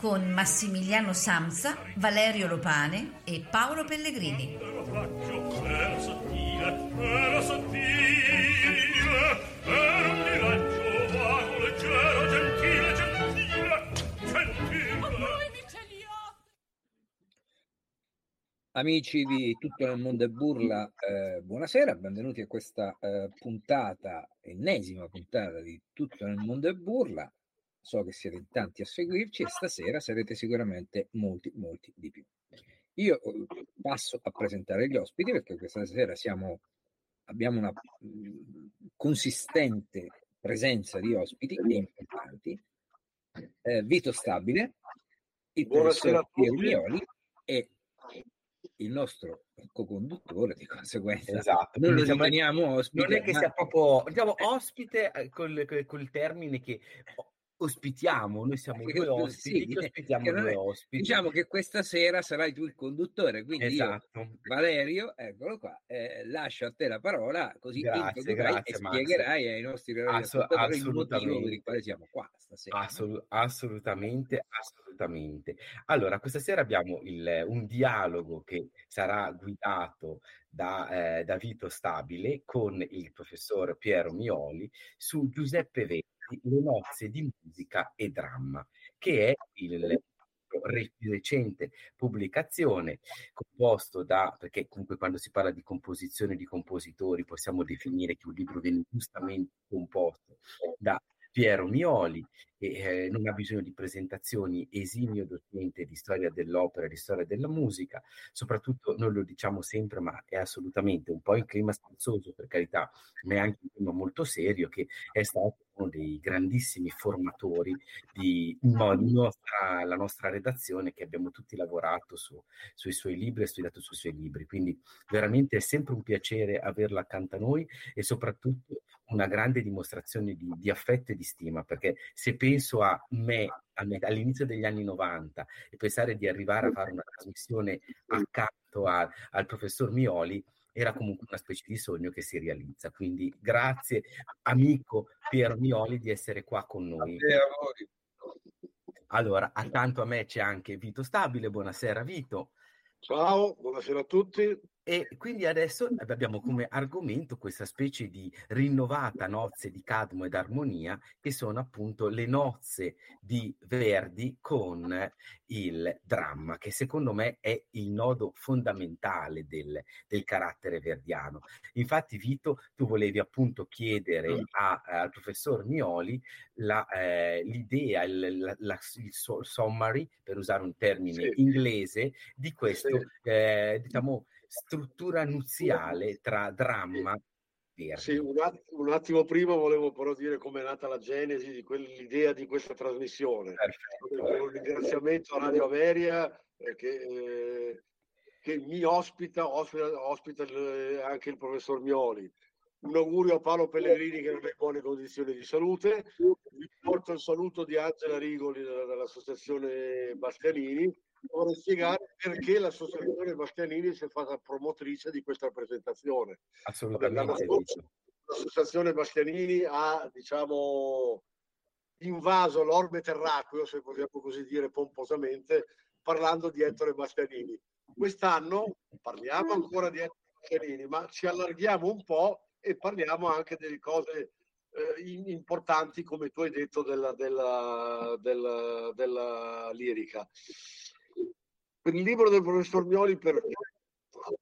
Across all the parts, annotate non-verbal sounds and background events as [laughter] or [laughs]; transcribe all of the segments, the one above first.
con Massimiliano Samsa, Valerio Lopane e Paolo Pellegrini. Amici di Tutto nel mondo è burla, eh, buonasera, benvenuti a questa eh, puntata, ennesima puntata di Tutto nel mondo è burla. So che siete in tanti a seguirci e stasera sarete sicuramente molti, molti di più. Io eh, passo a presentare gli ospiti perché questa sera siamo, abbiamo una mh, consistente presenza di ospiti importanti. Eh, Vito Stabile, il professor Piero Mioli e il nostro co-conduttore di conseguenza Esatto, noi lo diciamo- riteniamo ospite non è che ma- sia proprio diciamo ospite eh, col, col- col termine che ospitiamo, noi siamo Sì, due sì, ospiti, che ospitiamo che non due ospiti. diciamo che questa sera sarai tu il conduttore quindi esatto. Valerio, eccolo qua, eh, lascio a te la parola così Grazie, grazie, e Max. spiegherai ai nostri Asso- il motivo per assolutamente. il quale siamo qua stasera. Assolut- assolutamente, assolutamente. Allora, questa sera abbiamo il- un dialogo che sarà guidato da, eh, da Vito Stabile con il professor Piero Mioli su Giuseppe Verdi, Le nozze di musica e dramma, che è il re- recente pubblicazione composto da, perché comunque quando si parla di composizione di compositori possiamo definire che un libro viene giustamente composto da Piero Mioli, e eh, non ha bisogno di presentazioni, esimio docente di storia dell'opera e di storia della musica, soprattutto noi lo diciamo sempre, ma è assolutamente un po' in clima scherzoso per carità, ma è anche un clima molto serio che è stato uno dei grandissimi formatori di no, nostra, la nostra redazione che abbiamo tutti lavorato su, sui suoi libri e studiato sui suoi libri. Quindi veramente è sempre un piacere averla accanto a noi e soprattutto una grande dimostrazione di, di affetto e di stima, perché se penso a me, all'inizio degli anni 90 e pensare di arrivare a fare una trasmissione accanto a- al professor Mioli, era comunque una specie di sogno che si realizza. Quindi grazie amico Piero Mioli di essere qua con noi. Allora, accanto a me c'è anche Vito Stabile. Buonasera Vito. Ciao, buonasera a tutti. E quindi adesso abbiamo come argomento questa specie di rinnovata nozze di Cadmo ed Armonia, che sono appunto le nozze di Verdi con il dramma, che secondo me è il nodo fondamentale del, del carattere verdiano. Infatti, Vito, tu volevi appunto chiedere a- al professor Mioli la, eh, l'idea, il, la- la- il summary, per usare un termine Sì. inglese, di questo, Sì. eh, diciamo, struttura nuziale tra dramma e. Sì, un, att- un attimo prima volevo però dire com'è nata la genesi di quell'idea di questa trasmissione. Perfetto. Un ringraziamento a Radio Ameria eh, che, eh, che mi ospita, ospita, ospita il- anche il professor Mioli. Un augurio a Paolo Pellegrini che non è in buone condizioni di salute. Vi porto il saluto di Angela Rigoli della- dell'associazione Bastianini. Vorrei spiegare perché l'associazione Bastianini si è fatta promotrice di questa presentazione. Assolutamente. L'associazione Bastianini ha, diciamo, invaso l'orbe terracqueo, se possiamo così dire pomposamente, parlando di Ettore Bastianini. Quest'anno parliamo ancora di Ettore Bastianini, ma ci allarghiamo un po' e parliamo anche delle cose eh, importanti, come tu hai detto, della, della- della- della lirica. Per il libro del professor Mioli, per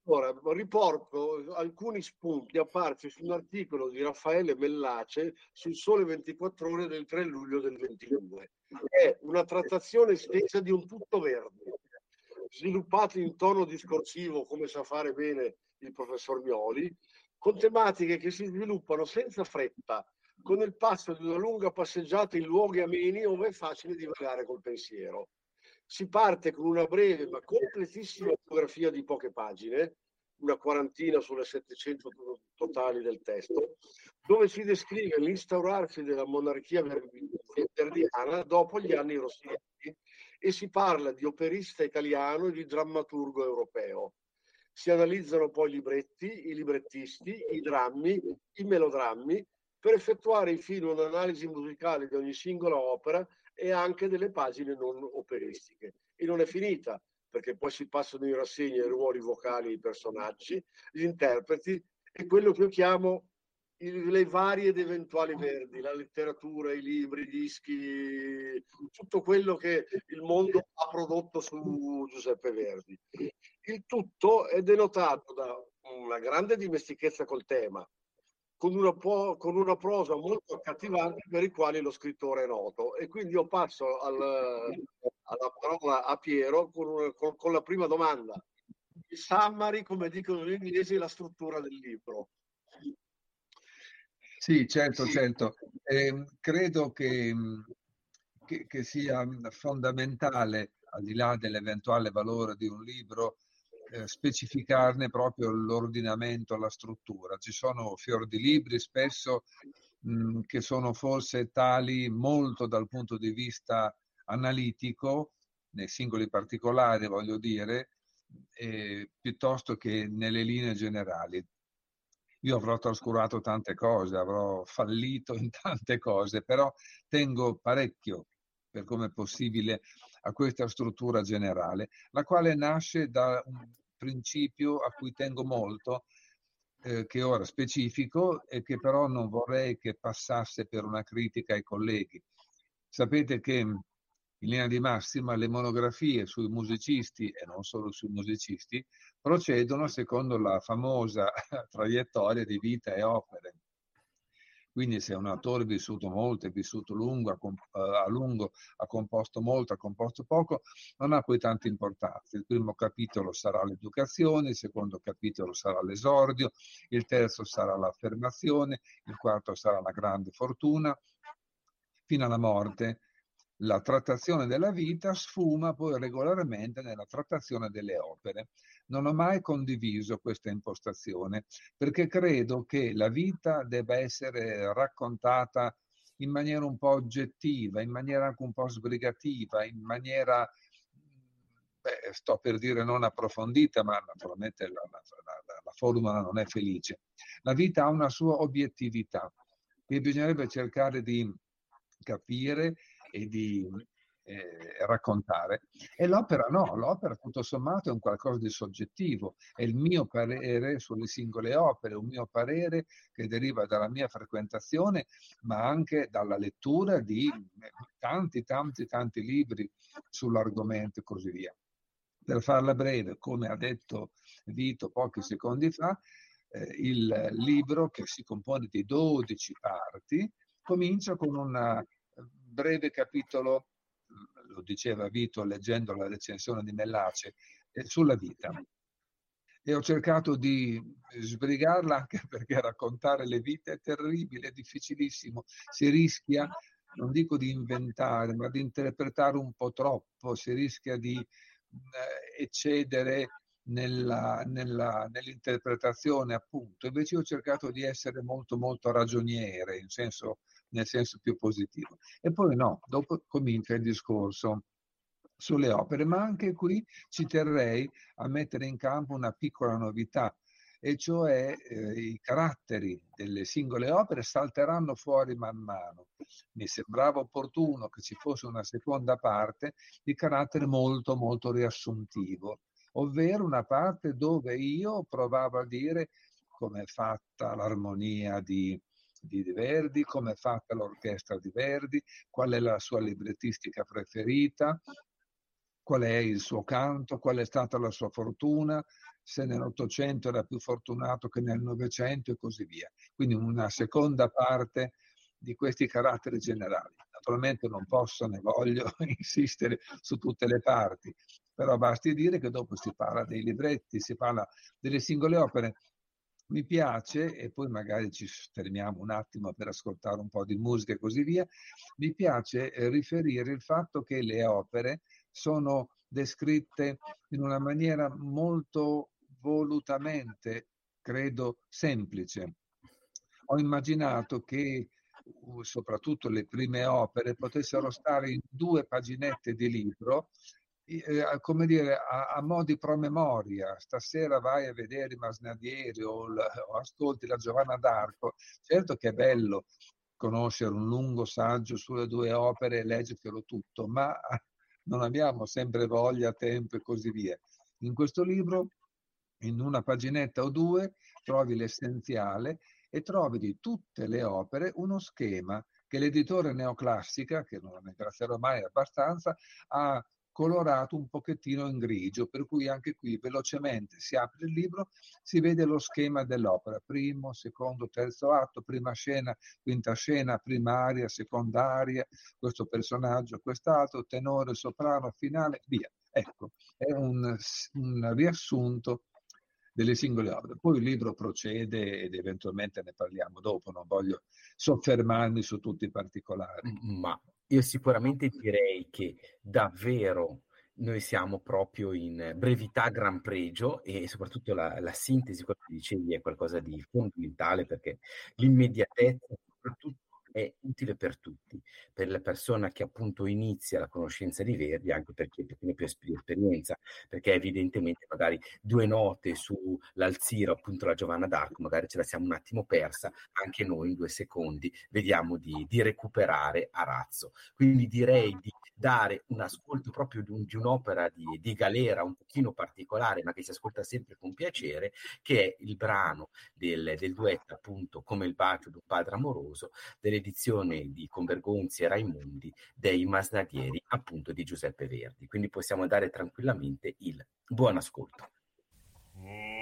allora, riporto alcuni spunti apparsi su un articolo di Raffaele Mellace sul Sole 24 Ore del 3 luglio del 22. È una trattazione estesa di un tutto verde, sviluppato in tono discorsivo, come sa fare bene il professor Mioli, con tematiche che si sviluppano senza fretta, con il passo di una lunga passeggiata in luoghi ameni dove è facile divagare col pensiero. Si parte con una breve ma completissima biografia di poche pagine, una quarantina sulle 700 totali del testo, dove si descrive l'instaurarsi della monarchia verdiana dopo gli anni rossini e si parla di operista italiano e di drammaturgo europeo. Si analizzano poi i libretti, i librettisti, i drammi, i melodrammi, per effettuare infine un'analisi musicale di ogni singola opera e anche delle pagine non operistiche. E non è finita, perché poi si passano in rassegna i ruoli vocali dei personaggi, gli interpreti e quello che io chiamo le varie ed eventuali verdi, la letteratura, i libri, i dischi, tutto quello che il mondo ha prodotto su Giuseppe Verdi. Il tutto è denotato da una grande dimestichezza col tema, con una, po- con una prosa molto accattivante per i quali lo scrittore è noto. E quindi io passo al, alla parola a Piero con, con, con la prima domanda. Il summary, come dicono gli inglesi, è la struttura del libro. Sì, certo, certo. Eh, credo che, che, che, sia fondamentale, al di là dell'eventuale valore di un libro, eh, specificarne proprio l'ordinamento, la struttura. Ci sono fior di libri spesso mh, che sono forse tali molto dal punto di vista analitico, nei singoli particolari voglio dire, eh, piuttosto che nelle linee generali. Io avrò trascurato tante cose, avrò fallito in [laughs] tante cose, però tengo parecchio per come è possibile a questa struttura generale, la quale nasce da un principio a cui tengo molto, eh, che ora specifico e che però non vorrei che passasse per una critica ai colleghi. Sapete che in linea di massima le monografie sui musicisti e non solo sui musicisti procedono secondo la famosa [laughs] traiettoria di vita e opere. Quindi se un autore è vissuto molto, è vissuto lungo, a lungo, ha composto molto, ha composto poco, non ha poi tanta importanza. Il primo capitolo sarà l'educazione, il secondo capitolo sarà l'esordio, il terzo sarà l'affermazione, il quarto sarà la grande fortuna, fino alla morte la trattazione della vita sfuma poi regolarmente nella trattazione delle opere. Non ho mai condiviso questa impostazione perché credo che la vita debba essere raccontata in maniera un po' oggettiva, in maniera anche un po' sbrigativa, in maniera, beh, sto per dire non approfondita, ma naturalmente la, la, la, la formula non è felice. La vita ha una sua obiettività e bisognerebbe cercare di capire e di eh, raccontare. E l'opera no, l'opera tutto sommato è un qualcosa di soggettivo, è il mio parere sulle singole opere, un mio parere che deriva dalla mia frequentazione, ma anche dalla lettura di tanti, tanti, tanti libri sull'argomento e così via. Per farla breve, come ha detto Vito pochi secondi fa, eh, il libro che si compone di 12 parti comincia con una breve capitolo, lo diceva Vito leggendo la recensione di Mellace, sulla vita. E ho cercato di sbrigarla anche [laughs] perché raccontare le vite è terribile, è difficilissimo. Si rischia, non dico di inventare, ma di interpretare un po' troppo, si rischia di eh, eccedere nella, nella, nell'interpretazione, appunto. Invece io ho cercato di essere molto, molto ragioniere, in senso nel senso più positivo. E poi no, dopo comincia il discorso sulle opere, ma anche qui ci terrei a mettere in campo una piccola novità, e cioè eh, i caratteri delle singole opere salteranno fuori man mano. Mi sembrava opportuno che ci fosse una seconda parte di carattere molto molto riassuntivo, ovvero una parte dove io provavo a dire come è fatta l'armonia di di Verdi, come è fatta l'orchestra di Verdi, qual è la sua librettistica preferita, qual è il suo canto, qual è stata la sua fortuna, se nell'Ottocento era più fortunato che nel Novecento e così via. Quindi una seconda parte di questi caratteri generali. Naturalmente non posso né voglio [laughs] insistere su tutte le parti, però basti dire che dopo si parla dei libretti, si parla delle singole opere mi piace, e poi magari ci fermiamo un attimo per ascoltare un po' di musica e così via, mi piace eh, riferire il fatto che le opere sono descritte in una maniera molto volutamente, credo, semplice. Ho immaginato che soprattutto le prime opere potessero stare in due paginette di libro eh, come dire, a, a mo' di promemoria, stasera vai a vedere Masnadieri o, o, ascolti la Giovanna d'Arco, certo che è bello conoscere un lungo saggio sulle due opere e leggertelo tutto, ma non abbiamo sempre voglia, tempo e così via. In questo libro, in una paginetta o due, trovi l'essenziale e trovi di tutte le opere uno schema che l'editore neoclassica, che non ringrazierò mai abbastanza, ha colorato un pochettino in grigio, per cui anche qui velocemente si apre il libro, si vede lo schema dell'opera, primo, secondo, terzo atto, prima scena, quinta scena, primaria, secondaria, questo personaggio, quest'altro, tenore, soprano, finale, via. Ecco, è un, un riassunto delle singole opere. Poi il libro procede ed eventualmente ne parliamo dopo, non voglio soffermarmi su tutti i particolari. Ma io sicuramente direi che davvero noi siamo proprio in brevità gran pregio e soprattutto la, la sintesi, quello che dicevi, è qualcosa di fondamentale perché l'immediatezza, soprattutto è utile per tutti, per la persona che appunto inizia la conoscenza di Verdi, anche per chi ha più esperienza, perché evidentemente magari due note sull'Alzira, appunto la Giovanna d'Arco, magari ce la siamo un attimo persa, anche noi in due secondi vediamo di, di recuperare a razzo. Quindi direi di dare un ascolto proprio di, un, di un'opera di, di, Galera un pochino particolare, ma che si ascolta sempre con piacere, che è il brano del, del duetto appunto Come il bacio d'un padre amoroso, dell'edizione di Convergonzi e Raimondi dei Masnadieri appunto di Giuseppe Verdi. Quindi possiamo dare tranquillamente il buon ascolto. Bene,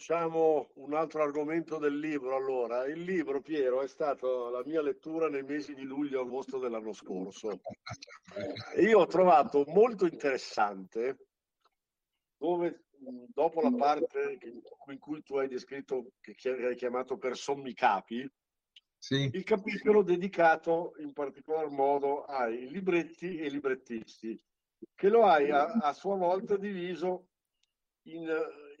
introduciamo un altro argomento del libro. Allora, il libro, Piero, è stato la mia lettura nei mesi di luglio e agosto dell'anno scorso. E io ho trovato molto interessante dove dopo la parte in cui tu hai descritto, che hai chiamato per sommi capi, sì. il capitolo dedicato in particolar modo ai libretti e librettisti, che lo hai a, a sua volta diviso in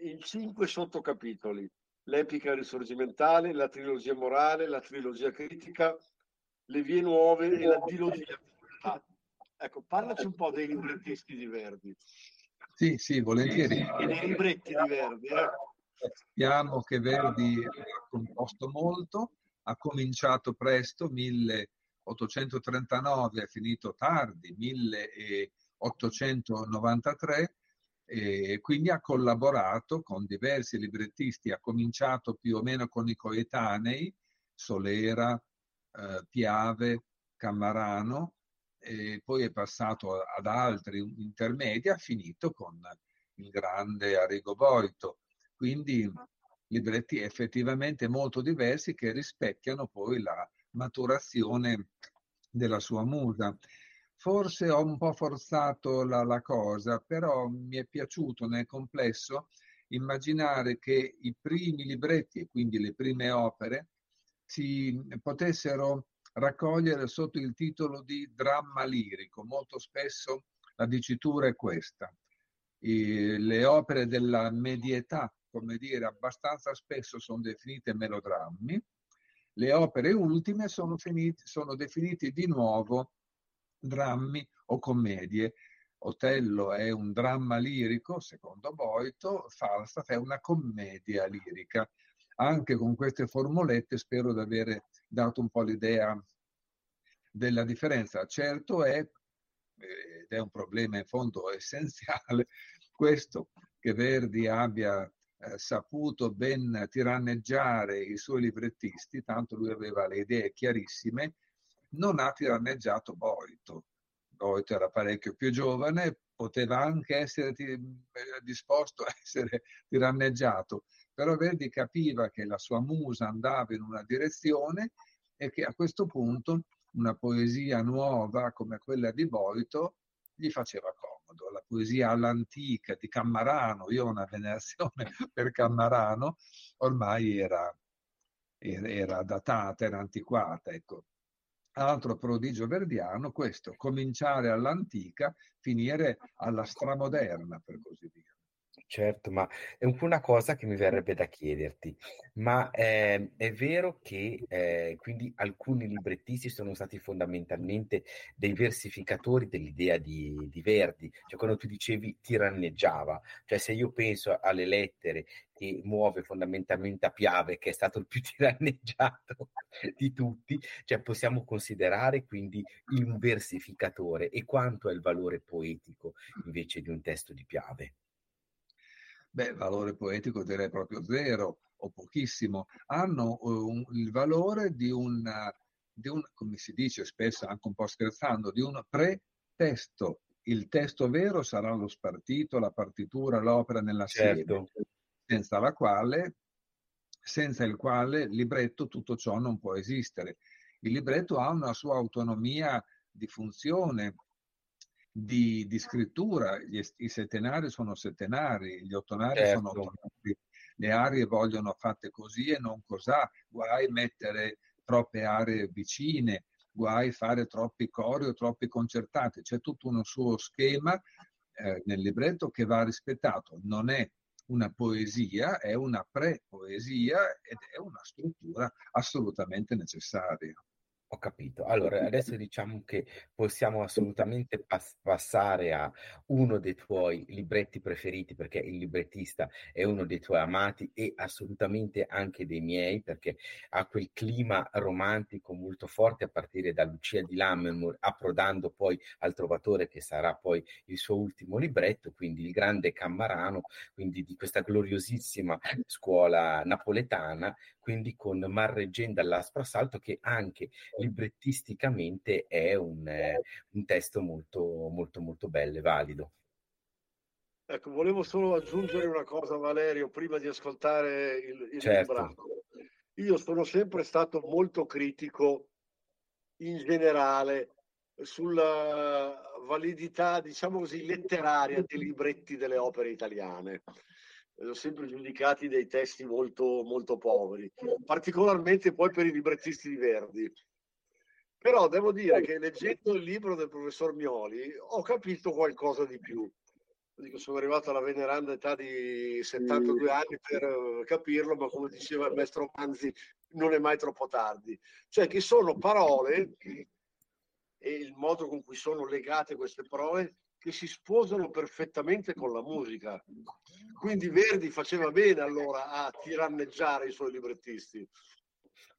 in cinque sottocapitoli. L'epica risorgimentale, la trilogia morale, la trilogia critica, le vie nuove e la dilogia. Ah, ecco, parlaci un po' dei librettisti di Verdi. Sì, sì, volentieri. E dei libretti di Verdi. Eh. Sappiamo che Verdi ha composto molto, ha cominciato presto, 1839, ha finito tardi, 1893, e quindi ha collaborato con diversi librettisti, ha cominciato più o meno con i coetanei, Solera, eh, Piave, Cammarano, e poi è passato ad altri intermedi, ha finito con il grande Arrigo Boito. Quindi libretti effettivamente molto diversi che rispecchiano poi la maturazione della sua musa. Forse ho un po' forzato la, la cosa, però mi è piaciuto nel complesso immaginare che i primi libretti e quindi le prime opere si potessero raccogliere sotto il titolo di dramma lirico. Molto spesso la dicitura è questa. E le opere della medietà, come dire, abbastanza spesso sono definite melodrammi. Le opere ultime sono, finite, sono definite di nuovo drammi o commedie. Otello è un dramma lirico, secondo Boito, Falstaff è una commedia lirica. Anche con queste formulette spero di aver dato un po' l'idea della differenza. Certo è, ed è un problema in fondo essenziale, [laughs] questo che Verdi abbia eh, saputo ben tiranneggiare i suoi librettisti, tanto lui aveva le idee chiarissime, non ha tiranneggiato Boito. Boito era parecchio più giovane, poteva anche essere eh, disposto a essere tiranneggiato, però Verdi capiva che la sua musa andava in una direzione e che a questo punto una poesia nuova come quella di Boito gli faceva comodo. La poesia all'antica di Cammarano, io ho una venerazione [laughs] per Cammarano, ormai era, era, era datata, era antiquata. Ecco altro prodigio verdiano, questo, cominciare all'antica, finire alla stramoderna, per così dire. Certo, ma è un po' una cosa che mi verrebbe da chiederti, ma eh, è vero che eh, quindi alcuni librettisti sono stati fondamentalmente dei versificatori dell'idea di, di Verdi, cioè quando tu dicevi tiranneggiava, cioè se io penso alle lettere che muove fondamentalmente a Piave, che è stato il più [laughs] tiranneggiato di tutti, cioè possiamo considerare quindi un versificatore e quanto è il valore poetico invece di un testo di Piave? Beh, valore poetico direi proprio zero o pochissimo, hanno uh, il valore di un, di un, come si dice spesso anche un po' scherzando, di un pretesto. Il testo vero sarà lo spartito, la partitura, l'opera nella certo. serie, senza la quale, senza il quale libretto tutto ciò non può esistere. Il libretto ha una sua autonomia di funzione, di, di scrittura. Gli, I settenari sono settenari, gli ottonari certo. sono ottonari. Le arie vogliono fatte così e non cos'ha. Guai mettere troppe aree vicine, guai fare troppi cori o troppi concertati. C'è tutto uno suo schema eh, nel libretto che va rispettato. Non è una poesia, è una pre-poesia ed è una struttura assolutamente necessaria. Ho capito. Allora, adesso diciamo che possiamo assolutamente pas- passare a uno dei tuoi libretti preferiti, perché il librettista è uno dei tuoi amati e assolutamente anche dei miei, perché ha quel clima romantico molto forte a partire da Lucia di Lammermoor, approdando poi al Trovatore, che sarà poi il suo ultimo libretto, quindi il grande Cammarano, quindi di questa gloriosissima scuola napoletana, quindi con Marreggen dall'Aspro Assalto, che anche librettisticamente è un, eh, un testo molto, molto, molto bello e valido. Ecco, volevo solo aggiungere una cosa, Valerio, prima di ascoltare il, il Certo. brano. Io sono sempre stato molto critico in generale sulla validità, diciamo così, letteraria dei libretti delle opere italiane. Li ho sempre giudicati dei testi molto, molto poveri, particolarmente poi per i librettisti di Verdi. Però devo dire che leggendo il libro del professor Mioli ho capito qualcosa di più. Dico, sono arrivato alla veneranda età di 72 anni per eh, capirlo, ma come diceva il maestro Manzi, non è mai troppo tardi. Cioè che sono parole e il modo con cui sono legate queste parole che si sposano perfettamente con la musica. Quindi Verdi faceva bene allora a tiranneggiare i suoi librettisti.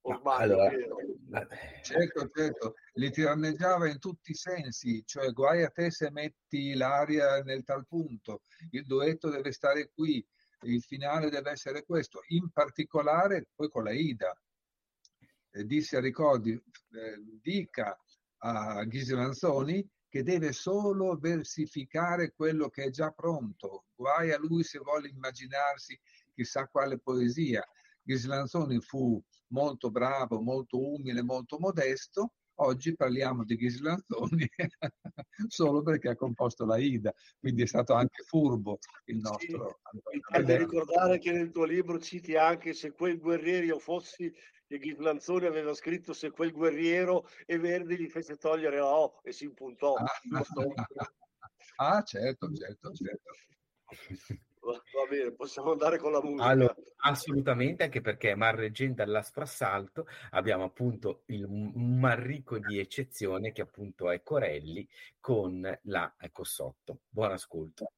O Ma sbaglio, allora, Certo, certo, li tiranneggiava in tutti i sensi, cioè guai a te se metti l'aria nel tal punto, il duetto deve stare qui, il finale deve essere questo, in particolare poi con la Ida. Eh, disse a Ricordi, eh, dica a Ghisi Lanzoni che deve solo versificare quello che è già pronto, guai a lui se vuole immaginarsi chissà quale poesia. Ghisi Lanzoni fu molto bravo, molto umile, molto modesto. Oggi parliamo di Ghisi Lanzoni [laughs] solo perché ha composto la Ida, quindi è stato anche furbo il Sì, nostro mi Antonio ricordare che nel tuo libro citi anche se quel guerriero fossi e Ghislanzoni aveva scritto se quel guerriero e Verdi gli fece togliere la O e si impuntò. giusto? [laughs] Ah, certo, certo, certo. [laughs] Va bene, possiamo andare con la musica. Allora, assolutamente, anche perché marreggendo all'asprassalto abbiamo appunto il, marrico di eccezione che appunto è Corelli con la Cossotto. Buon ascolto.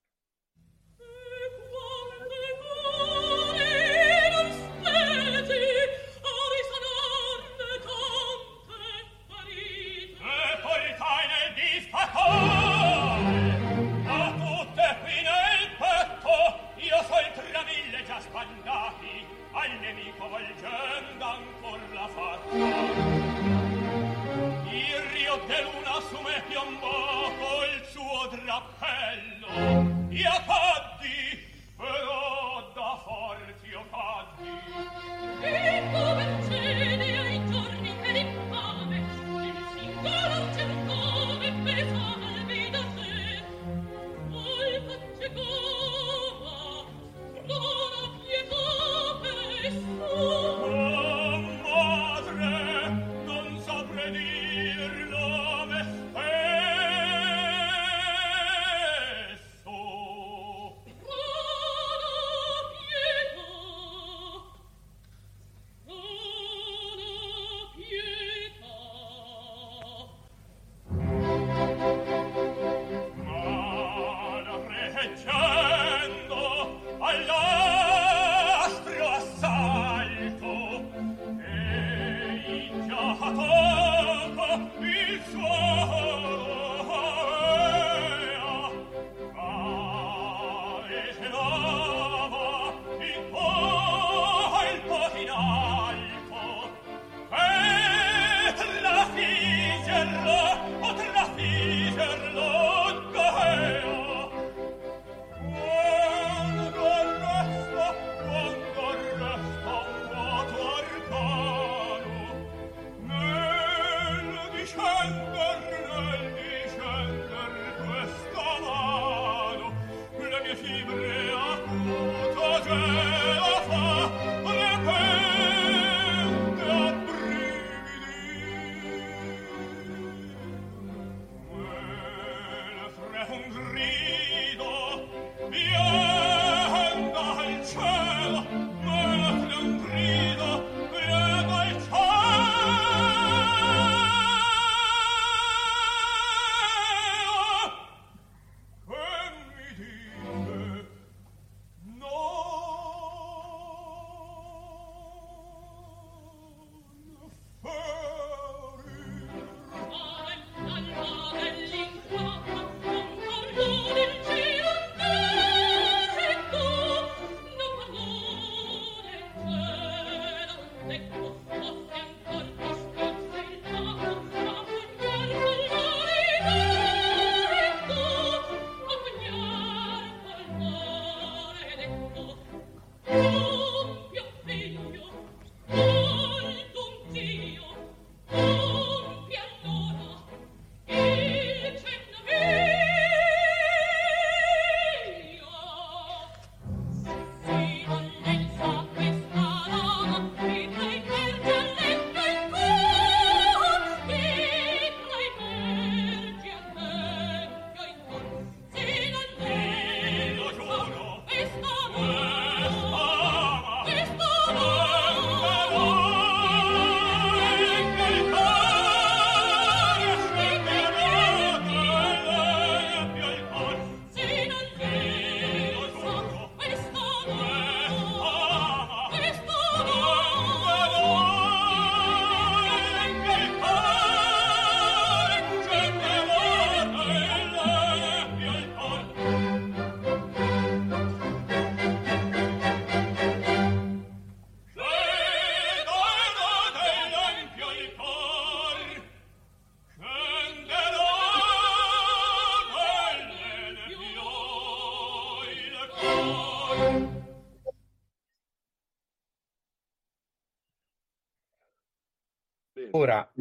Ora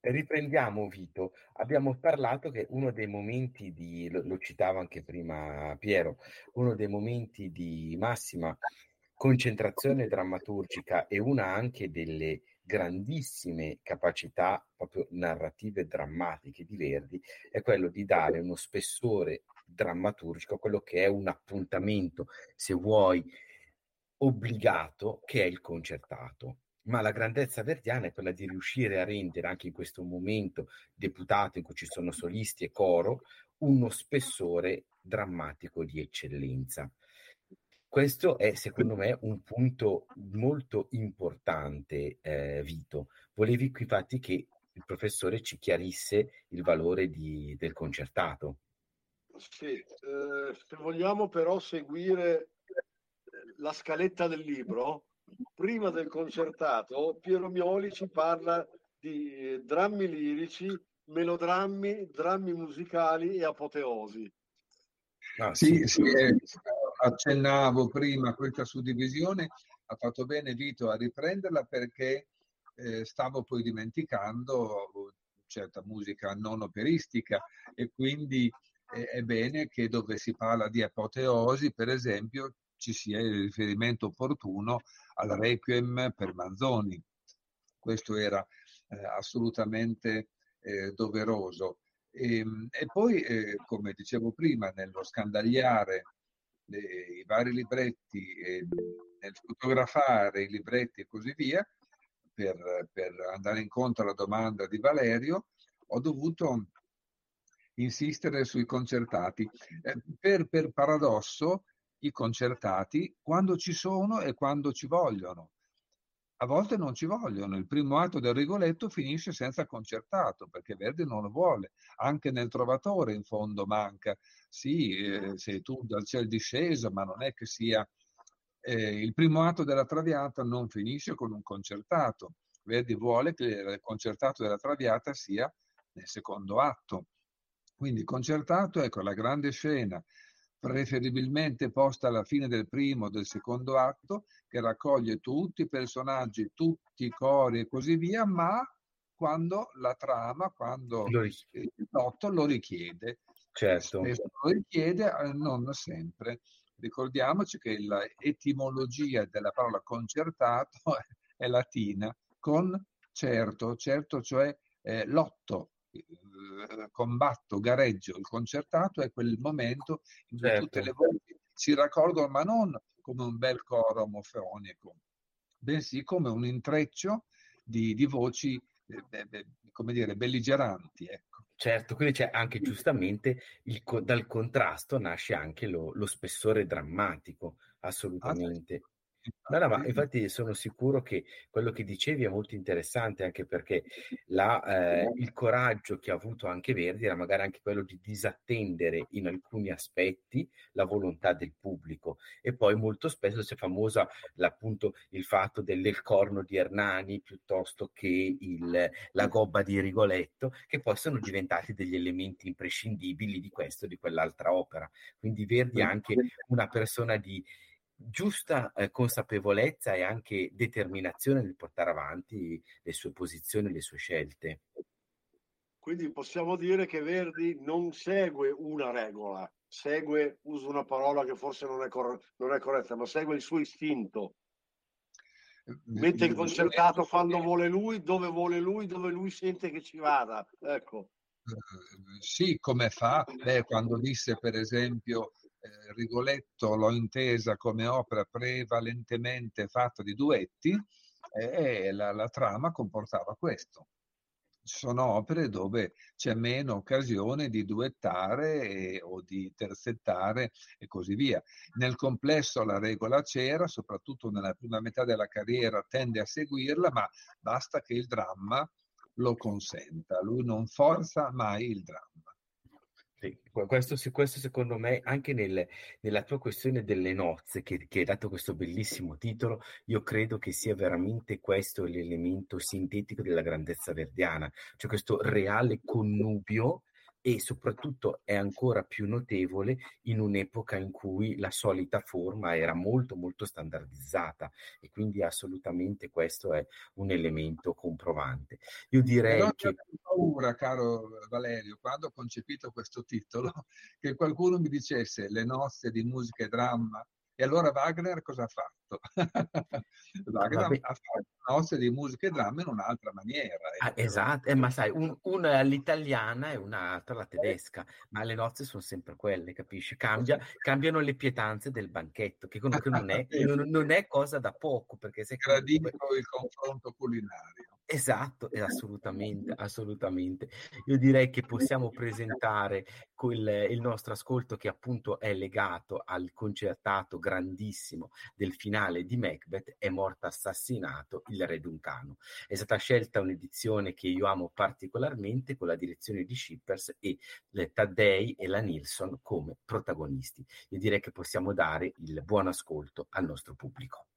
riprendiamo Vito. Abbiamo parlato che uno dei momenti di, lo, lo citava anche prima Piero, uno dei momenti di massima concentrazione drammaturgica e una anche delle grandissime capacità proprio narrative drammatiche di Verdi è quello di dare uno spessore drammaturgico a quello che è un appuntamento, se vuoi, obbligato, che è il concertato ma la grandezza verdiana è quella di riuscire a rendere anche in questo momento deputato in cui ci sono solisti e coro uno spessore drammatico di eccellenza. Questo è secondo me un punto molto importante, eh, Vito. Volevi infatti che il professore ci chiarisse il valore di, del concertato. Sì, eh, se vogliamo però seguire la scaletta del libro, prima del concertato Piero Mioli ci parla di eh, drammi lirici, melodrammi, drammi musicali e apoteosi. Ah, sì, sì, eh, accennavo prima questa suddivisione, ha fatto bene Vito a riprenderla perché eh, stavo poi dimenticando certa musica non operistica e quindi eh, è bene che dove si parla di apoteosi, per esempio, ci sia il riferimento opportuno al Requiem per Manzoni. Questo era eh, assolutamente eh, doveroso. E, ehm, e poi, eh, come dicevo prima, nello scandagliare i vari libretti, nel fotografare i libretti e così via, per, per andare incontro alla domanda di Valerio, ho dovuto insistere sui concertati. Eh, per, per, paradosso, i concertati quando ci sono e quando ci vogliono. A volte non ci vogliono. Il primo atto del Rigoletto finisce senza concertato perché Verdi non lo vuole. Anche nel Trovatore in fondo manca. Sì, eh, sei tu dal cielo disceso, ma non è che sia... Eh, il primo atto della Traviata non finisce con un concertato. Verdi vuole che il concertato della Traviata sia nel secondo atto. Quindi concertato, ecco, la grande scena preferibilmente posta alla fine del primo o del secondo atto, che raccoglie tutti i personaggi, tutti i cori e così via, ma quando la trama, quando il plotto lo richiede. Certo. lo richiede, eh, non sempre. Ricordiamoci che l'etimologia della parola concertato [laughs] è latina, con certo, certo cioè eh, lotto, combatto, gareggio, il concertato è quel momento in cui certo. tutte le voci si raccordano, ma non come un bel coro omofonico, bensì come un intreccio di, di voci, eh, come dire, belligeranti. Ecco. Certo, quindi c'è anche giustamente il, dal contrasto nasce anche lo, lo spessore drammatico, assolutamente. Ah, No, no, ma infatti. sono sicuro che quello che dicevi è molto interessante anche perché la, eh, il coraggio che ha avuto anche Verdi era magari anche quello di disattendere in alcuni aspetti la volontà del pubblico. E poi molto spesso c'è famosa appunto il fatto del, corno di Hernani piuttosto che il, la gobba di Rigoletto che poi sono diventati degli elementi imprescindibili di questo e di quell'altra opera. Quindi Verdi è anche una persona di giusta eh, consapevolezza e anche determinazione nel portare avanti le sue posizioni, le sue scelte. Quindi possiamo dire che Verdi non segue una regola, segue, uso una parola che forse non è, cor- non è corretta, ma segue il suo istinto. Mette il concertato quando vuole lui, dove vuole lui, dove lui sente che ci vada. Ecco. Sì, come fa? Beh, quando disse per esempio eh, Rigoletto l'ho intesa come opera prevalentemente fatta di duetti e la, la trama comportava questo. Ci sono opere dove c'è meno occasione di duettare e, o di terzettare e così via. Nel complesso la regola c'era, soprattutto nella prima metà della carriera tende a seguirla, ma basta che il dramma lo consenta. Lui non forza mai il dramma. Sì, questo, questo, secondo me, anche nel, nella tua questione delle nozze, che, che hai dato questo bellissimo titolo, io credo che sia veramente questo l'elemento sintetico della grandezza verdiana, cioè questo reale connubio e soprattutto è ancora più notevole in un'epoca in cui la solita forma era molto molto standardizzata e quindi assolutamente questo è un elemento comprovante. Io direi Però che paura, caro Valerio, quando ho concepito questo titolo, [laughs] che qualcuno mi dicesse le nozze di musica e dramma e allora Wagner cosa ha fatto? [laughs] Wagner ha fatto nozze di musica e dramma in un'altra maniera. Ah, esatto, eh, ma sai, un, una l'italiana e un'altra la tedesca, ma le nozze sono sempre quelle, capisci? Cambia, [laughs] cambiano le pietanze del banchetto, che comunque non è, [laughs] non, non è cosa da poco. Perché se Gradisco il confronto culinario. Esatto, assolutamente, [laughs] assolutamente. Io direi che possiamo presentare quel, il nostro ascolto che appunto è legato al concertato grandissimo del finale di Macbeth, È morto assassinato il re Duncano. È stata scelta un'edizione che io amo particolarmente con la direzione di Shippers e le Taddei e la Nilsson come protagonisti. Io direi che possiamo dare il buon ascolto al nostro pubblico.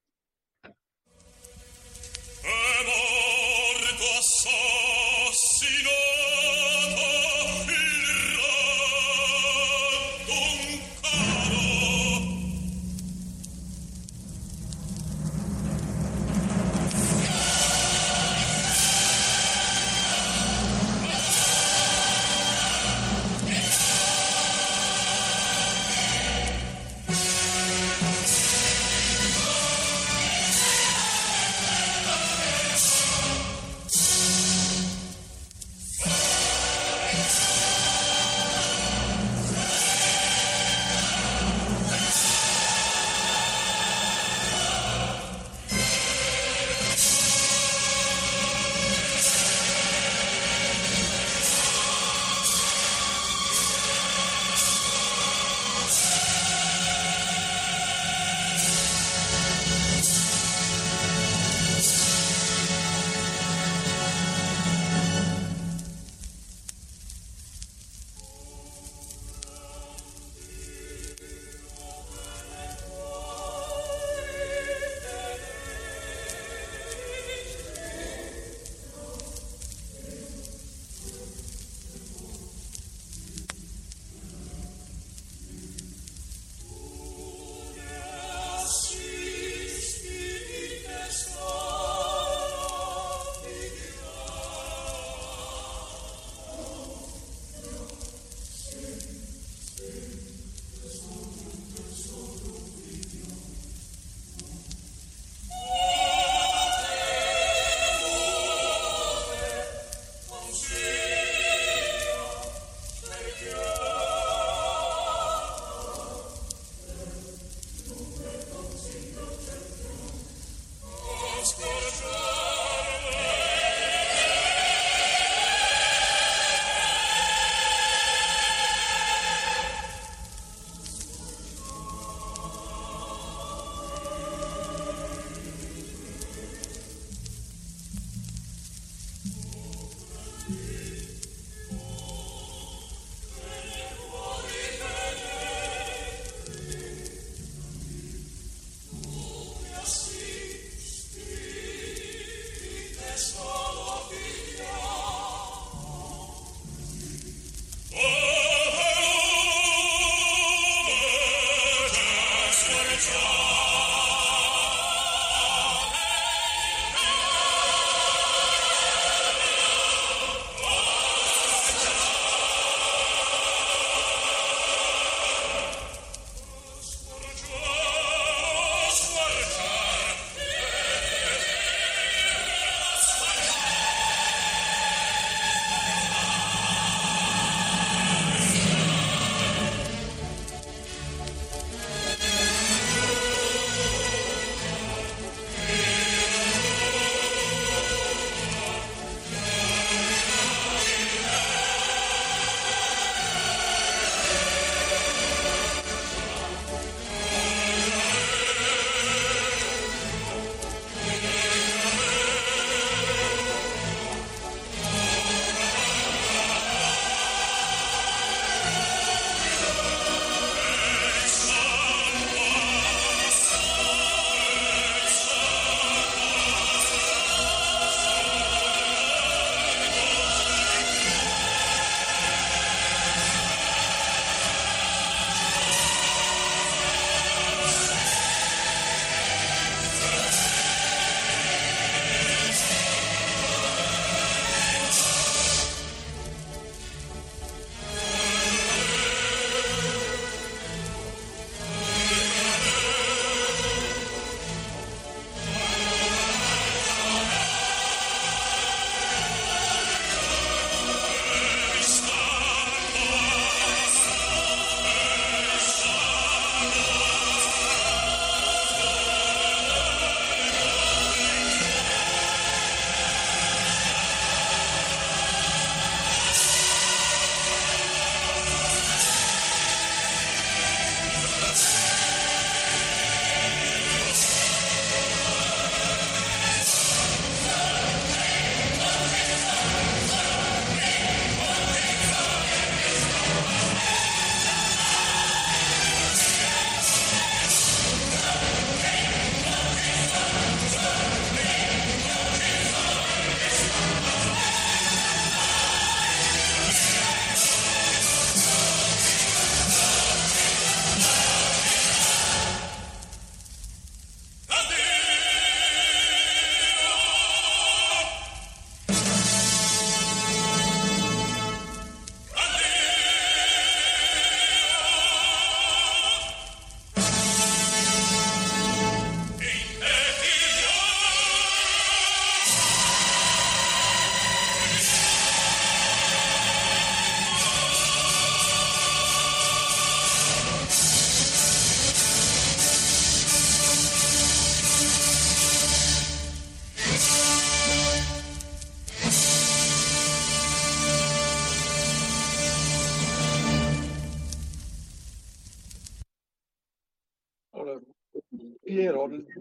Lord.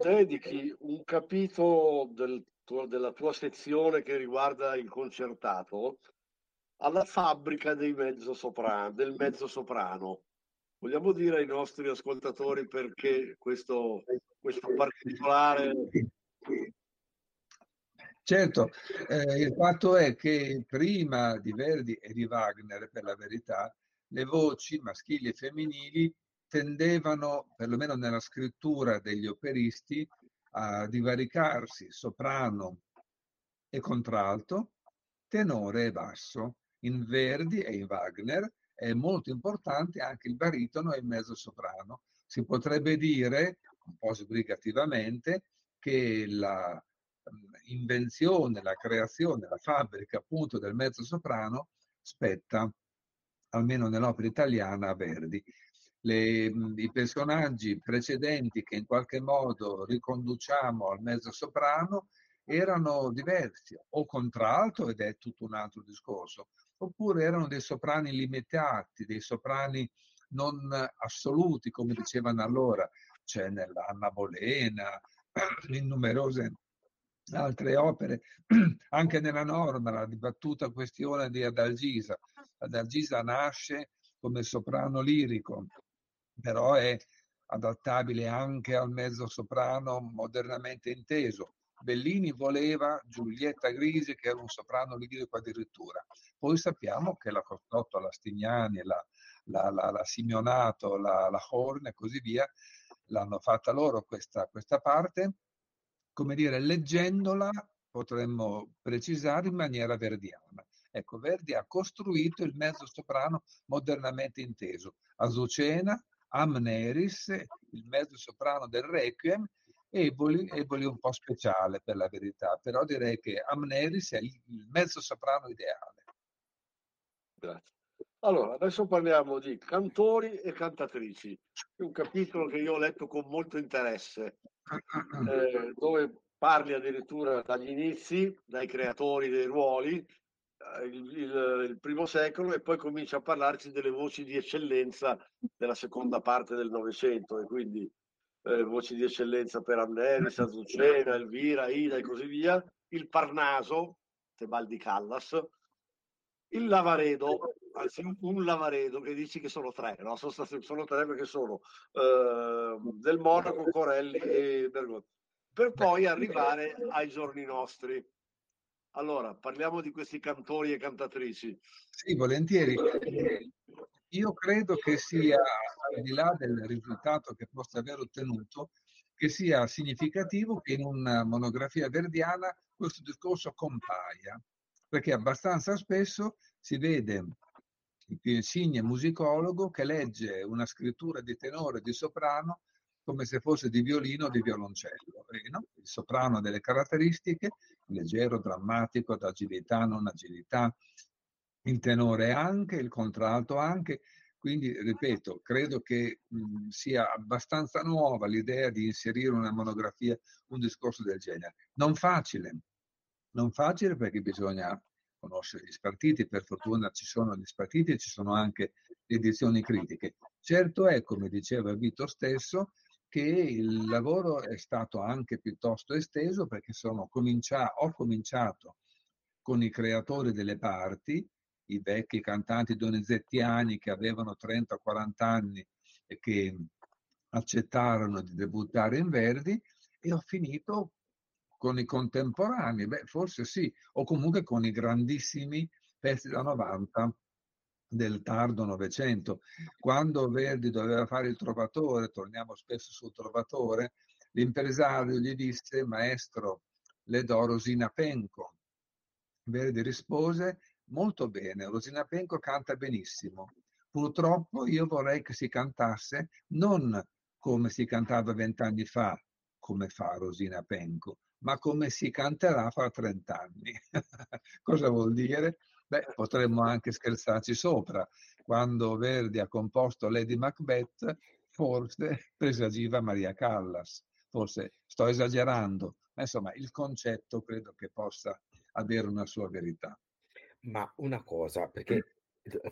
Dedichi un capitolo del tuo, della tua sezione che riguarda il concertato alla fabbrica mezzo soprano, del mezzo soprano. Vogliamo dire ai nostri ascoltatori perché questo, questo particolare Certo, eh, il fatto è che prima di Verdi e di Wagner, per la verità, le voci maschili e femminili tendevano, perlomeno nella scrittura degli operisti, a divaricarsi soprano e contralto, tenore e basso. In Verdi e in Wagner è molto importante anche il baritono e il mezzo soprano. Si potrebbe dire, un po' sbrigativamente, che la invenzione, la creazione, la fabbrica appunto del mezzo soprano spetta, almeno nell'opera italiana, a Verdi. Le, I personaggi precedenti che in qualche modo riconduciamo al mezzo soprano erano diversi, o contralto, ed è tutto un altro discorso, oppure erano dei soprani limitati, dei soprani non assoluti, come dicevano allora, c'è nell'Anna Bolena, [clears throat] in numerose altre opere, [clears throat] anche nella norma, la dibattuta questione di Adalgisa. Adalgisa nasce come soprano lirico, però è adattabile anche al mezzo soprano modernamente inteso. Bellini voleva Giulietta Grisi, che era un soprano lirico addirittura. Poi sappiamo che la Costotto, la Stignani, la, la, la, la Simeonato, la, la Horn e così via l'hanno fatta loro questa, questa parte come dire, leggendola potremmo precisare in maniera verdiana. Ecco, Verdi ha costruito il mezzo soprano modernamente inteso. Azucena, Amneris, il mezzo soprano del Requiem, Eboli, Eboli un po' speciale per la verità, però direi che Amneris è il mezzo soprano ideale. Grazie. Allora, adesso parliamo di cantori e cantatrici, un capitolo che io ho letto con molto interesse [coughs] eh, dove parli addirittura dagli inizi, dai creatori dei ruoli, il, il, il, primo secolo, e poi comincia a parlarci delle voci di eccellenza della seconda parte del Novecento, e quindi eh, voci di eccellenza per Amneris, [laughs] Azucena, Elvira, Ida e così via, il Parnaso, Tebaldi Callas, il Lavaredo, anzi un Lavaredo che dici che sono tre, no? sono, stati, sono tre perché sono eh, del Monaco, Corelli e Bergoglio, per poi arrivare ai giorni nostri. Allora, parliamo di questi cantori e cantatrici. Sì, volentieri. Io credo che sia, al di là del risultato che possa aver ottenuto, che sia significativo che in una monografia verdiana questo discorso compaia perché abbastanza spesso si vede il più insigne musicologo che legge una scrittura di tenore di soprano come se fosse di violino o di violoncello. E, no? Il soprano ha delle caratteristiche, leggero, drammatico, d'agilità, non agilità, il tenore anche, il contralto anche. Quindi, ripeto, credo che mh, sia abbastanza nuova l'idea di inserire una monografia, un discorso del genere. Non facile, non facile perché bisogna conoscere gli spartiti, per fortuna ci sono gli spartiti e ci sono anche le edizioni critiche. Certo è, come diceva Vito stesso, che il lavoro è stato anche piuttosto esteso perché comincia- ho cominciato con i creatori delle parti, i vecchi cantanti donizettiani che avevano 30-40 anni e che accettarono di debuttare in Verdi e ho finito con i contemporanei? Beh, forse sì, o comunque con i grandissimi pezzi da 90 del tardo Novecento. Quando Verdi doveva fare il trovatore, torniamo spesso sul trovatore, l'impresario gli disse, maestro, le do Rosina Penco. Verdi rispose, molto bene, Rosina Penco canta benissimo. Purtroppo io vorrei che si cantasse non come si cantava vent'anni fa, come fa Rosina Penco, ma come si canterà fra 30 anni. [laughs] Cosa vuol dire? Beh, potremmo anche scherzarci sopra. Quando Verdi ha composto Lady Macbeth, forse [laughs] presagiva Maria Callas. Forse sto esagerando, ma insomma il concetto credo che possa avere una sua verità. Ma una cosa, perché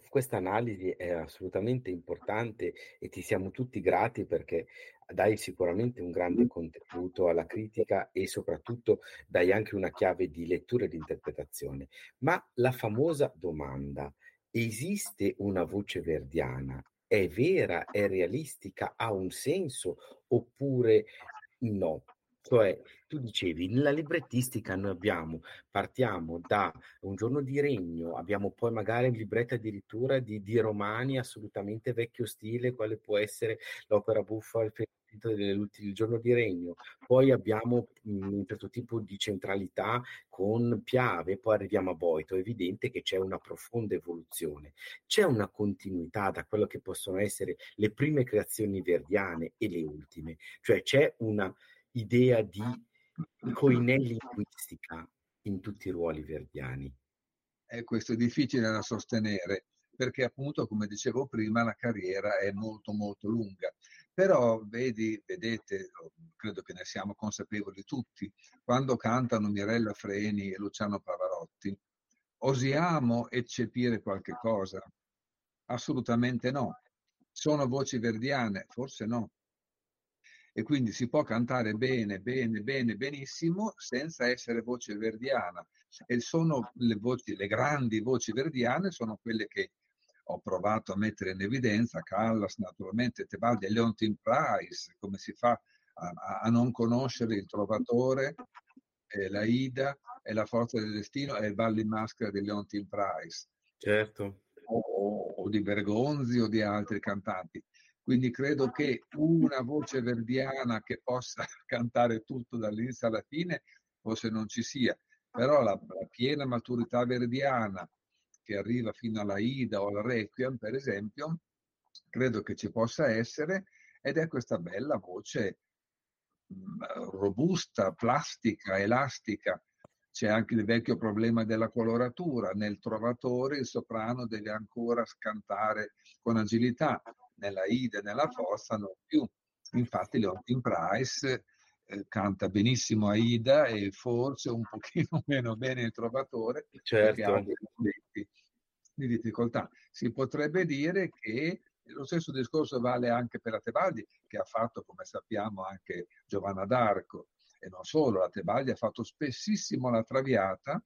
questa analisi è assolutamente importante e ti siamo tutti grati perché dai sicuramente un grande contributo alla critica e soprattutto dai anche una chiave di lettura e di interpretazione. Ma la famosa domanda, esiste una voce verdiana? È vera, è realistica, ha un senso oppure no? Cioè, tu dicevi, nella librettistica noi abbiamo, partiamo da un giorno di regno, abbiamo poi magari in libretta addirittura di, di romani assolutamente vecchio stile, quale può essere l'opera buffa, il il giorno di regno, poi abbiamo un certo tipo di centralità con Piave, poi arriviamo a Boito, è evidente che c'è una profonda evoluzione, c'è una continuità da quello che possono essere le prime creazioni verdiane e le ultime, cioè c'è una idea di coinè linguistica in tutti i ruoli verdiani. Eh, questo è difficile da sostenere perché appunto, come dicevo prima, la carriera è molto molto lunga. Però vedi, vedete, credo che ne siamo consapevoli tutti, quando cantano Mirella Freni e Luciano Pavarotti, osiamo eccepire qualche cosa? Assolutamente no. Sono voci verdiane? Forse no e quindi si può cantare bene, bene, bene, benissimo senza essere voce verdiana. E sono le voci, le grandi voci verdiane sono quelle che ho provato a mettere in evidenza, Callas, naturalmente, Tebaldi e Leontin Price, come si fa a, a non conoscere il Trovatore, eh, la Ida e la Forza del Destino e il Ballo in Maschera di Leontin Price. Certo. O, o, di Bergonzi o di altri cantanti. Quindi credo che una voce verdiana che possa [laughs] cantare tutto dall'inizio alla fine forse non ci sia, però la, la piena maturità verdiana che arriva fino alla Ida o al Requiem, per esempio, credo che ci possa essere ed è questa bella voce mm, robusta, plastica, elastica. C'è anche il vecchio problema della coloratura. Nel trovatore il soprano deve ancora scantare con agilità nella Ida e nella Fossa non più. Infatti Leontin Price eh, canta benissimo Aida e forse un pochino [laughs] meno bene il Trovatore certo. perché ha dei momenti di difficoltà. Si potrebbe dire che lo stesso discorso vale anche per la Tebaldi, che ha fatto, come sappiamo, anche Giovanna d'Arco. E non solo, la Tebaldi ha fatto spessissimo la Traviata,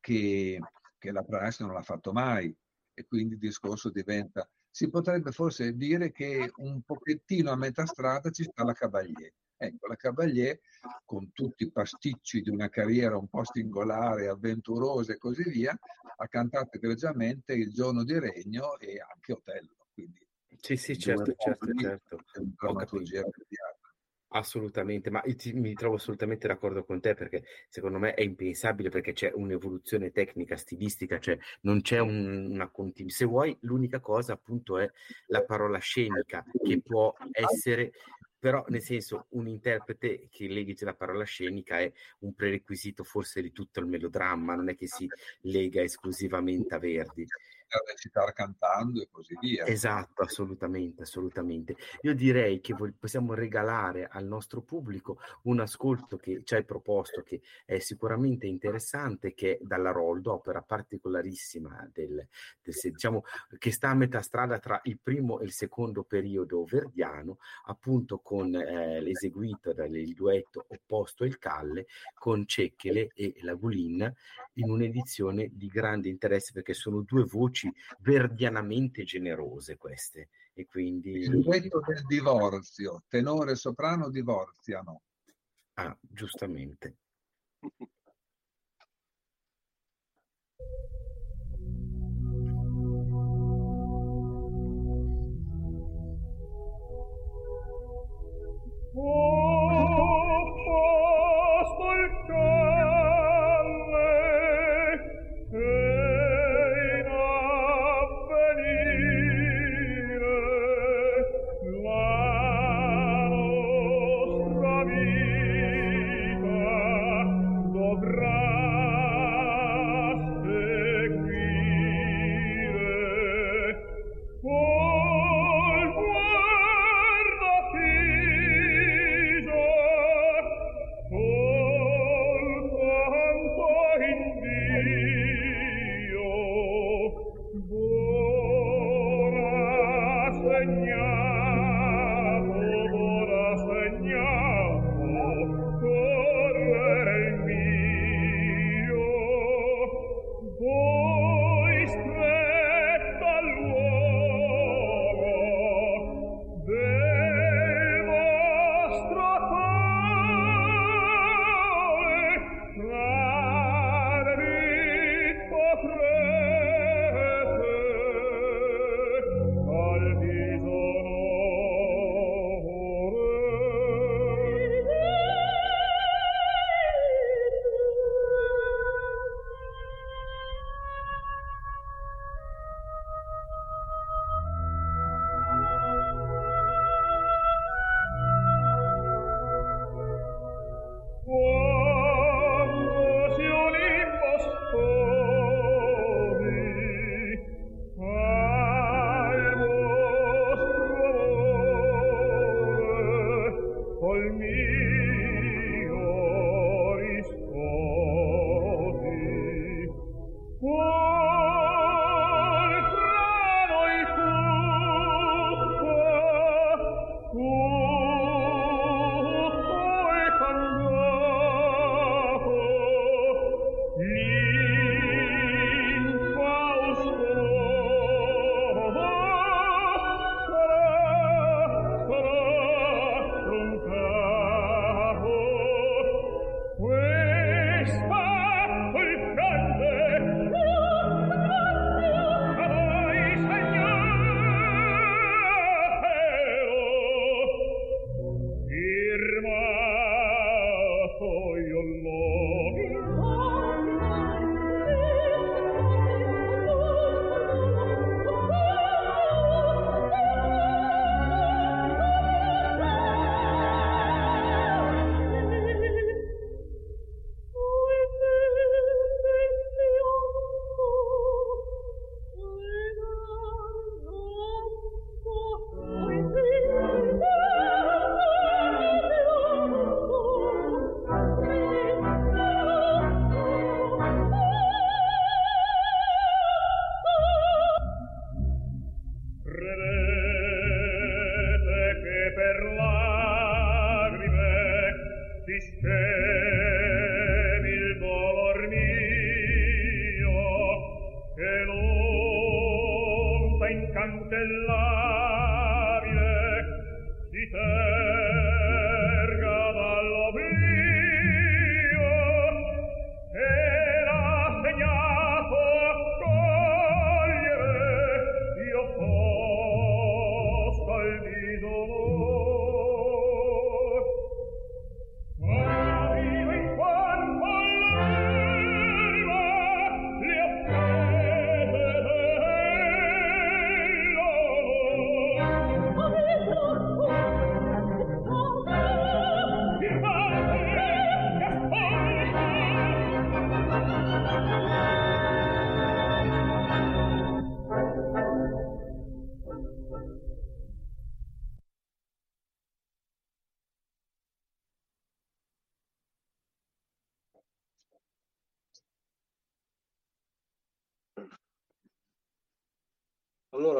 che, che la Price non l'ha fatto mai. E quindi il discorso diventa si potrebbe forse dire che un pochettino a metà strada ci sta la Cavalier. Ecco, la Cavalier, con tutti i pasticci di una carriera un po' singolare, avventurosa e così via, ha cantato egregiamente Il giorno di regno e anche Otello. Quindi, sì, sì, certo, certo, certo. Drammaturgia Assolutamente, ma ti, mi trovo assolutamente d'accordo con te perché secondo me è impensabile perché c'è un'evoluzione tecnica, stilistica, cioè non c'è un, una continuità. Se vuoi, l'unica cosa appunto è la parola scenica che può essere, però nel senso un interprete che legge la parola scenica è un prerequisito forse di tutto il melodramma, non è che si lega esclusivamente a Verdi recitare cantando e così via. Esatto, assolutamente, assolutamente. Io direi che possiamo regalare al nostro pubblico un ascolto che ci hai proposto, che è sicuramente interessante, che è dalla Roldo, opera particolarissima del, del, diciamo, che sta a metà strada tra il primo e il secondo periodo verdiano, appunto con eh, l'eseguito il duetto Opposto il Calle, con Cecchele e la Gulin, in un'edizione di grande interesse perché sono due voci voci verdianamente generose queste. E quindi... Il duetto del divorzio, tenore e soprano divorziano. Ah, giustamente. Oh,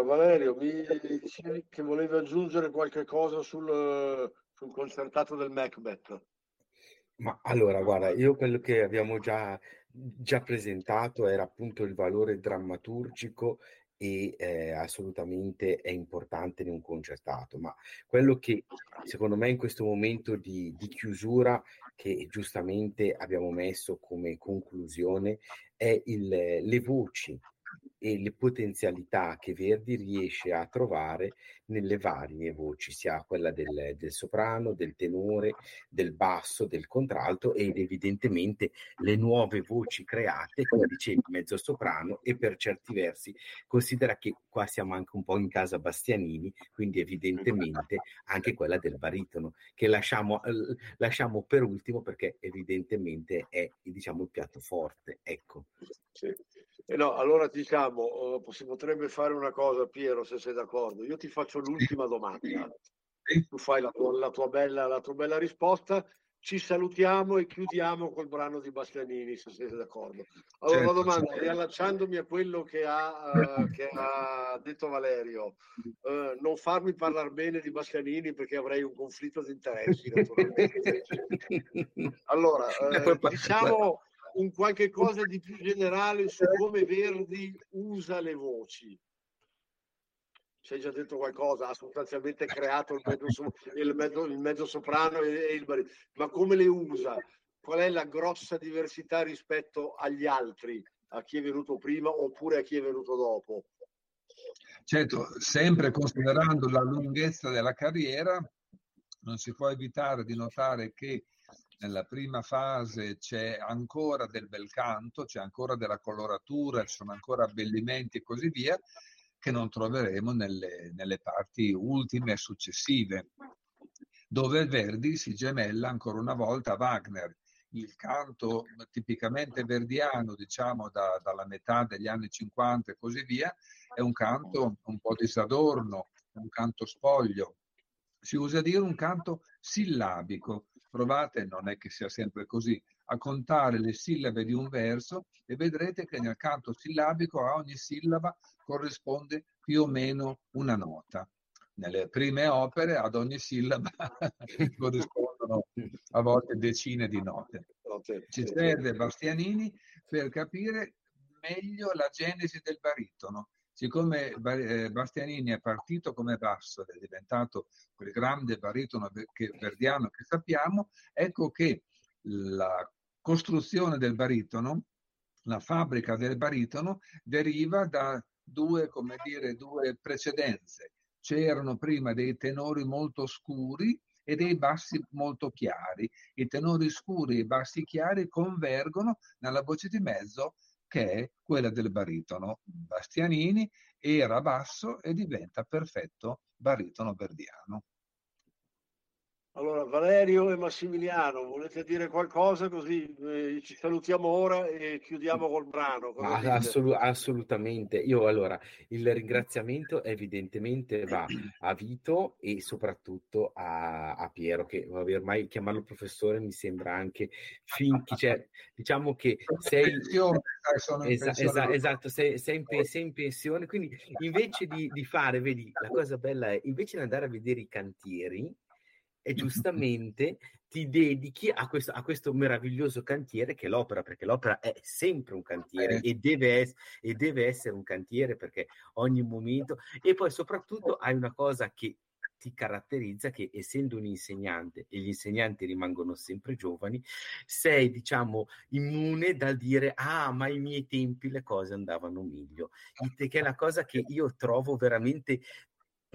Valerio, mi dicevi che volevi aggiungere qualche cosa sul, sul concertato del Macbeth. Ma allora, guarda, io quello che abbiamo già, già presentato era appunto il valore drammaturgico e eh, assolutamente è importante in un concertato, ma quello che secondo me in questo momento di, di chiusura che giustamente abbiamo messo come conclusione è il, le voci e le potenzialità che Verdi riesce a trovare nelle varie voci, sia quella del, del, soprano, del tenore, del basso, del contralto ed evidentemente le nuove voci create, come dicevi, mezzo soprano e per certi versi considera che qua siamo anche un po' in casa Bastianini, quindi evidentemente anche quella del baritono, che lasciamo, lasciamo per ultimo perché evidentemente è diciamo il piatto forte. Ecco. Sì. Eh no, allora diciamo, si potrebbe fare una cosa, Piero, se sei d'accordo. Io ti faccio l'ultima domanda. Tu fai la tua, la tua, bella, la tua bella risposta, ci salutiamo e chiudiamo col brano di Bastianini, se siete d'accordo. Allora, certo, la domanda, certo. riallacciandomi a quello che ha, uh, che ha detto Valerio, uh, non farmi parlare bene di Bastianini perché avrei un conflitto di interessi, naturalmente. [laughs] allora, uh, diciamo un qualche cosa di più generale su come Verdi usa le voci. Si è già detto qualcosa, ha sostanzialmente creato il mezzo, il mezzo, il mezzo soprano e, il barito, ma come le usa? Qual è la grossa diversità rispetto agli altri, a chi è venuto prima oppure a chi è venuto dopo? Certo, sempre considerando la lunghezza della carriera, non si può evitare di notare che nella prima fase c'è ancora del bel canto, c'è ancora della coloratura, ci sono ancora abbellimenti e così via, che non troveremo nelle, nelle parti ultime e successive, dove Verdi si gemella ancora una volta a Wagner. Il canto tipicamente verdiano, diciamo da, dalla metà degli anni 50 e così via, è un canto un po' disadorno, un canto spoglio, si usa dire un canto sillabico. Provate, non è che sia sempre così, a contare le sillabe di un verso e vedrete che nel canto sillabico a ogni sillaba corrisponde più o meno una nota. Nelle prime opere ad ogni sillaba [laughs] corrispondono a volte decine di note. Ci serve Bastianini per capire meglio la genesi del baritono. Siccome eh, Bastianini è partito come basso ed è diventato quel grande baritono verdiano che sappiamo, ecco che la costruzione del baritono, la fabbrica del baritono, deriva da due, dire, due precedenze. C'erano prima dei tenori molto scuri e dei bassi molto chiari. I tenori scuri e i bassi chiari convergono nella voce di mezzo che è quella del baritono. Bastianini era basso e diventa perfetto baritono verdiano. Allora, Valerio e Massimiliano, volete dire qualcosa così eh, ci salutiamo ora e chiudiamo col brano? Assolut- assolutamente. Io allora, il ringraziamento evidentemente va a Vito e soprattutto a, a Piero, che ormai chiamarlo professore mi sembra anche finchi, cioè diciamo che sei... Esa- esa- esatto, sei, sei, in pe- sei, in pensione, quindi invece di, di fare, vedi, la cosa bella è, invece di andare a vedere i cantieri, e [laughs] giustamente ti dedichi a questo, a questo, meraviglioso cantiere che è l'opera, perché l'opera è sempre un cantiere eh. e, deve es- e deve essere un cantiere perché ogni momento e poi soprattutto hai una cosa che ti caratterizza che essendo un insegnante e gli insegnanti rimangono sempre giovani, sei diciamo immune dal dire ah ma ai miei tempi le cose andavano meglio, che è la cosa che io trovo veramente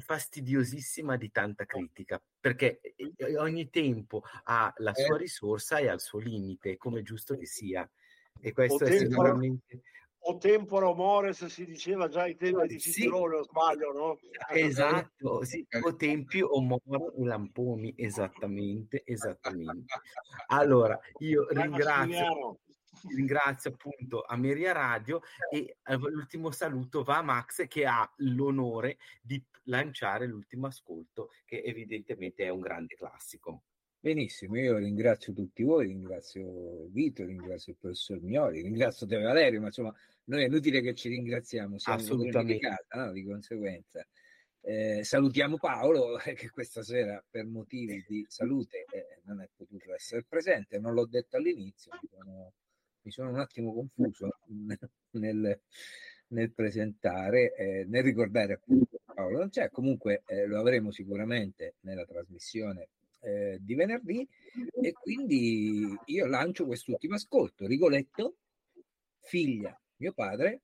fastidiosissima di tanta critica, perché ogni tempo ha la sua eh. risorsa e ha il suo limite, come giusto che sia. E questo o è sicuramente... O tempora mores si diceva già ai tempi di Cicerone, sì. o sbaglio, no? Esatto, sì. o tempi o more e lamponi, esattamente, esattamente. [laughs] Allora, io ringrazio ringrazio appunto Ameria Radio e eh, l'ultimo saluto va a Max che ha l'onore di lanciare l'ultimo ascolto che evidentemente è un grande classico. Benissimo, io ringrazio tutti voi, ringrazio Vito, ringrazio il professor Mioli, ringrazio te Valerio, ma insomma noi è inutile che ci ringraziamo, siamo assolutamente casa, no? di conseguenza. Eh, salutiamo Paolo [laughs] che questa sera per motivi di salute eh, non è potuto essere presente, non l'ho detto all'inizio, sono mi sono un attimo confuso [laughs] nel, nel presentare, eh, nel ricordare appunto Paolo. Non c'è, comunque eh, lo avremo sicuramente nella trasmissione eh, di venerdì. E quindi io lancio quest'ultimo ascolto, Rigoletto, figlia, mio padre,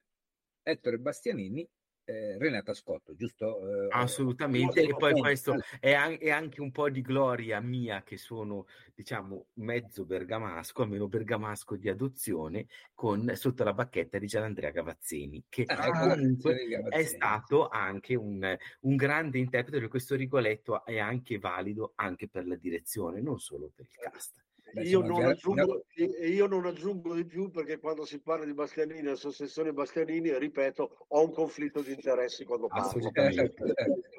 Ettore Bastianini, eh, Renata Scotto, giusto? Eh, Assolutamente, e poi questo è, an- è, anche un po' di gloria mia che sono, diciamo, mezzo bergamasco, almeno bergamasco di adozione, con sotto la bacchetta di Gianandrea Gavazzeni, che ah, comunque Gavazzeni. è stato anche un, un grande interprete, questo Rigoletto è anche valido anche per la direzione, non solo per il cast. Io, non aggiungo, io, non aggiungo, di più perché quando si parla di Bastianini, associazione Bastianini, ripeto, ho un conflitto di interessi quando parlo.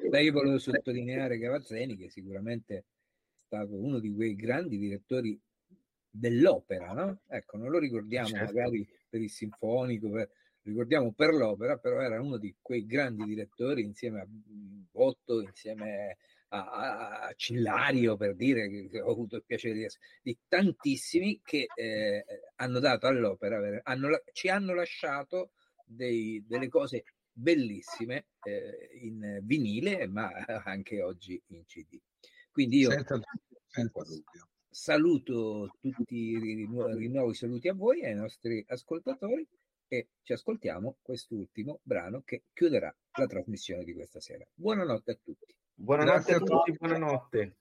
Beh, io volevo sottolineare Gavazzeni che sicuramente è stato uno di quei grandi direttori dell'opera, no? Ecco, non lo ricordiamo certo. magari per il sinfonico, per, ricordiamo per l'opera, però era uno di quei grandi direttori insieme a Botto, insieme a, a Cillario per dire che ho avuto il piacere di, essere, di tantissimi che eh, hanno dato all'opera, hanno, ci hanno lasciato dei, delle cose bellissime eh, in vinile, ma anche oggi in CD. Quindi io senza, senza dubbio. saluto tutti, rinnovo i saluti a voi, ai nostri ascoltatori e ci ascoltiamo quest'ultimo brano che chiuderà la trasmissione di questa sera. Buonanotte a tutti. Buonanotte Grazie a tutti, buonanotte.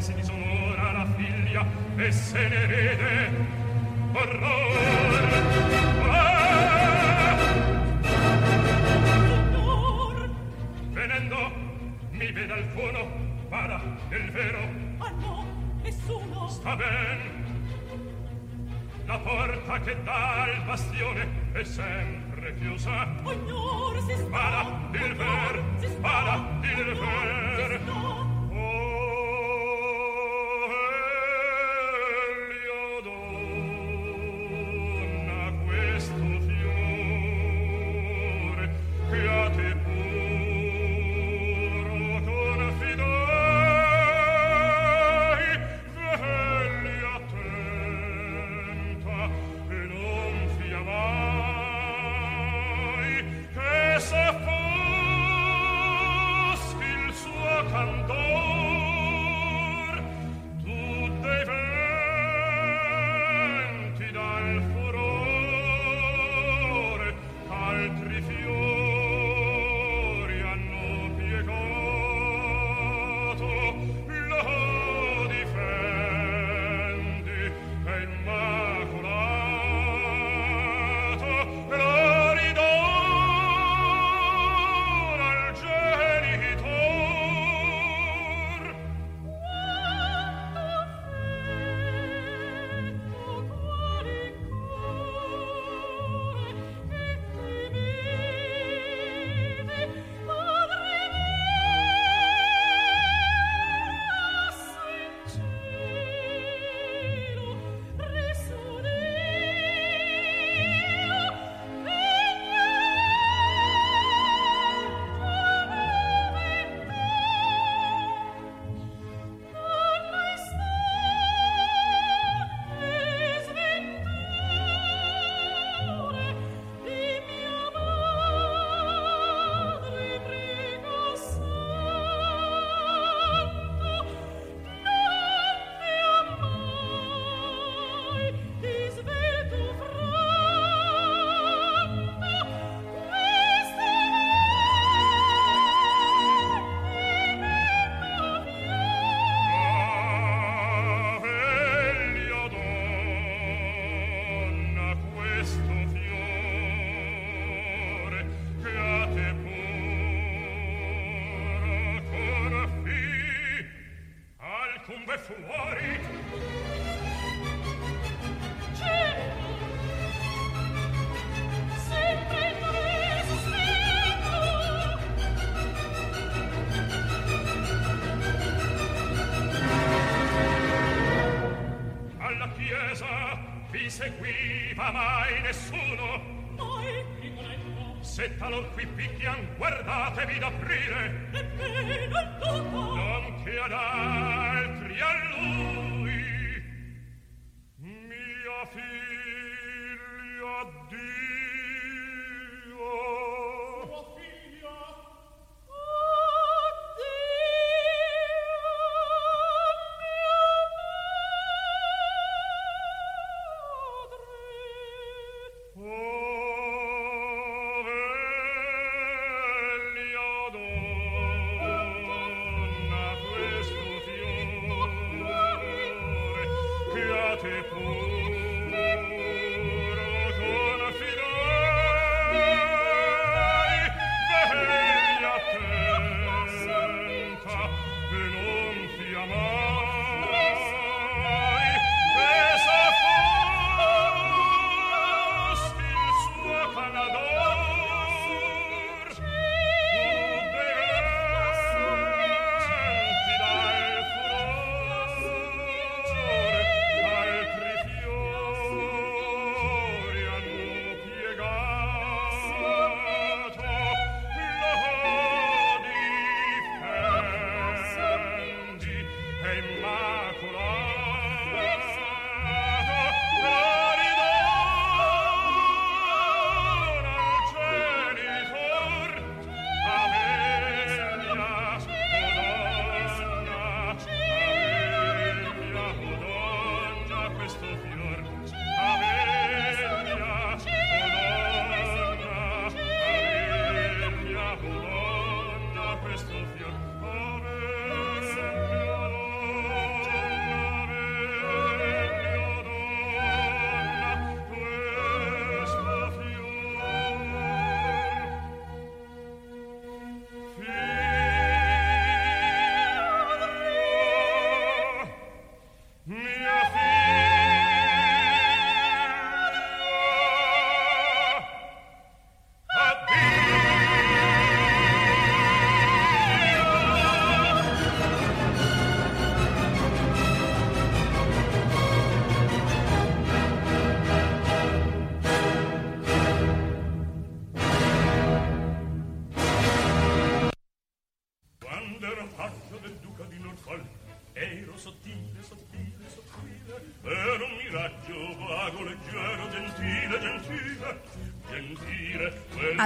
che si disonora la figlia e se ne vede. Orror ah! Venendo mi vede al fono para il vero. Ah no nessuno! Sta ben. La porta che dà al bastione è sempre chiusa. Ognor si sta il ver para il ver. aprire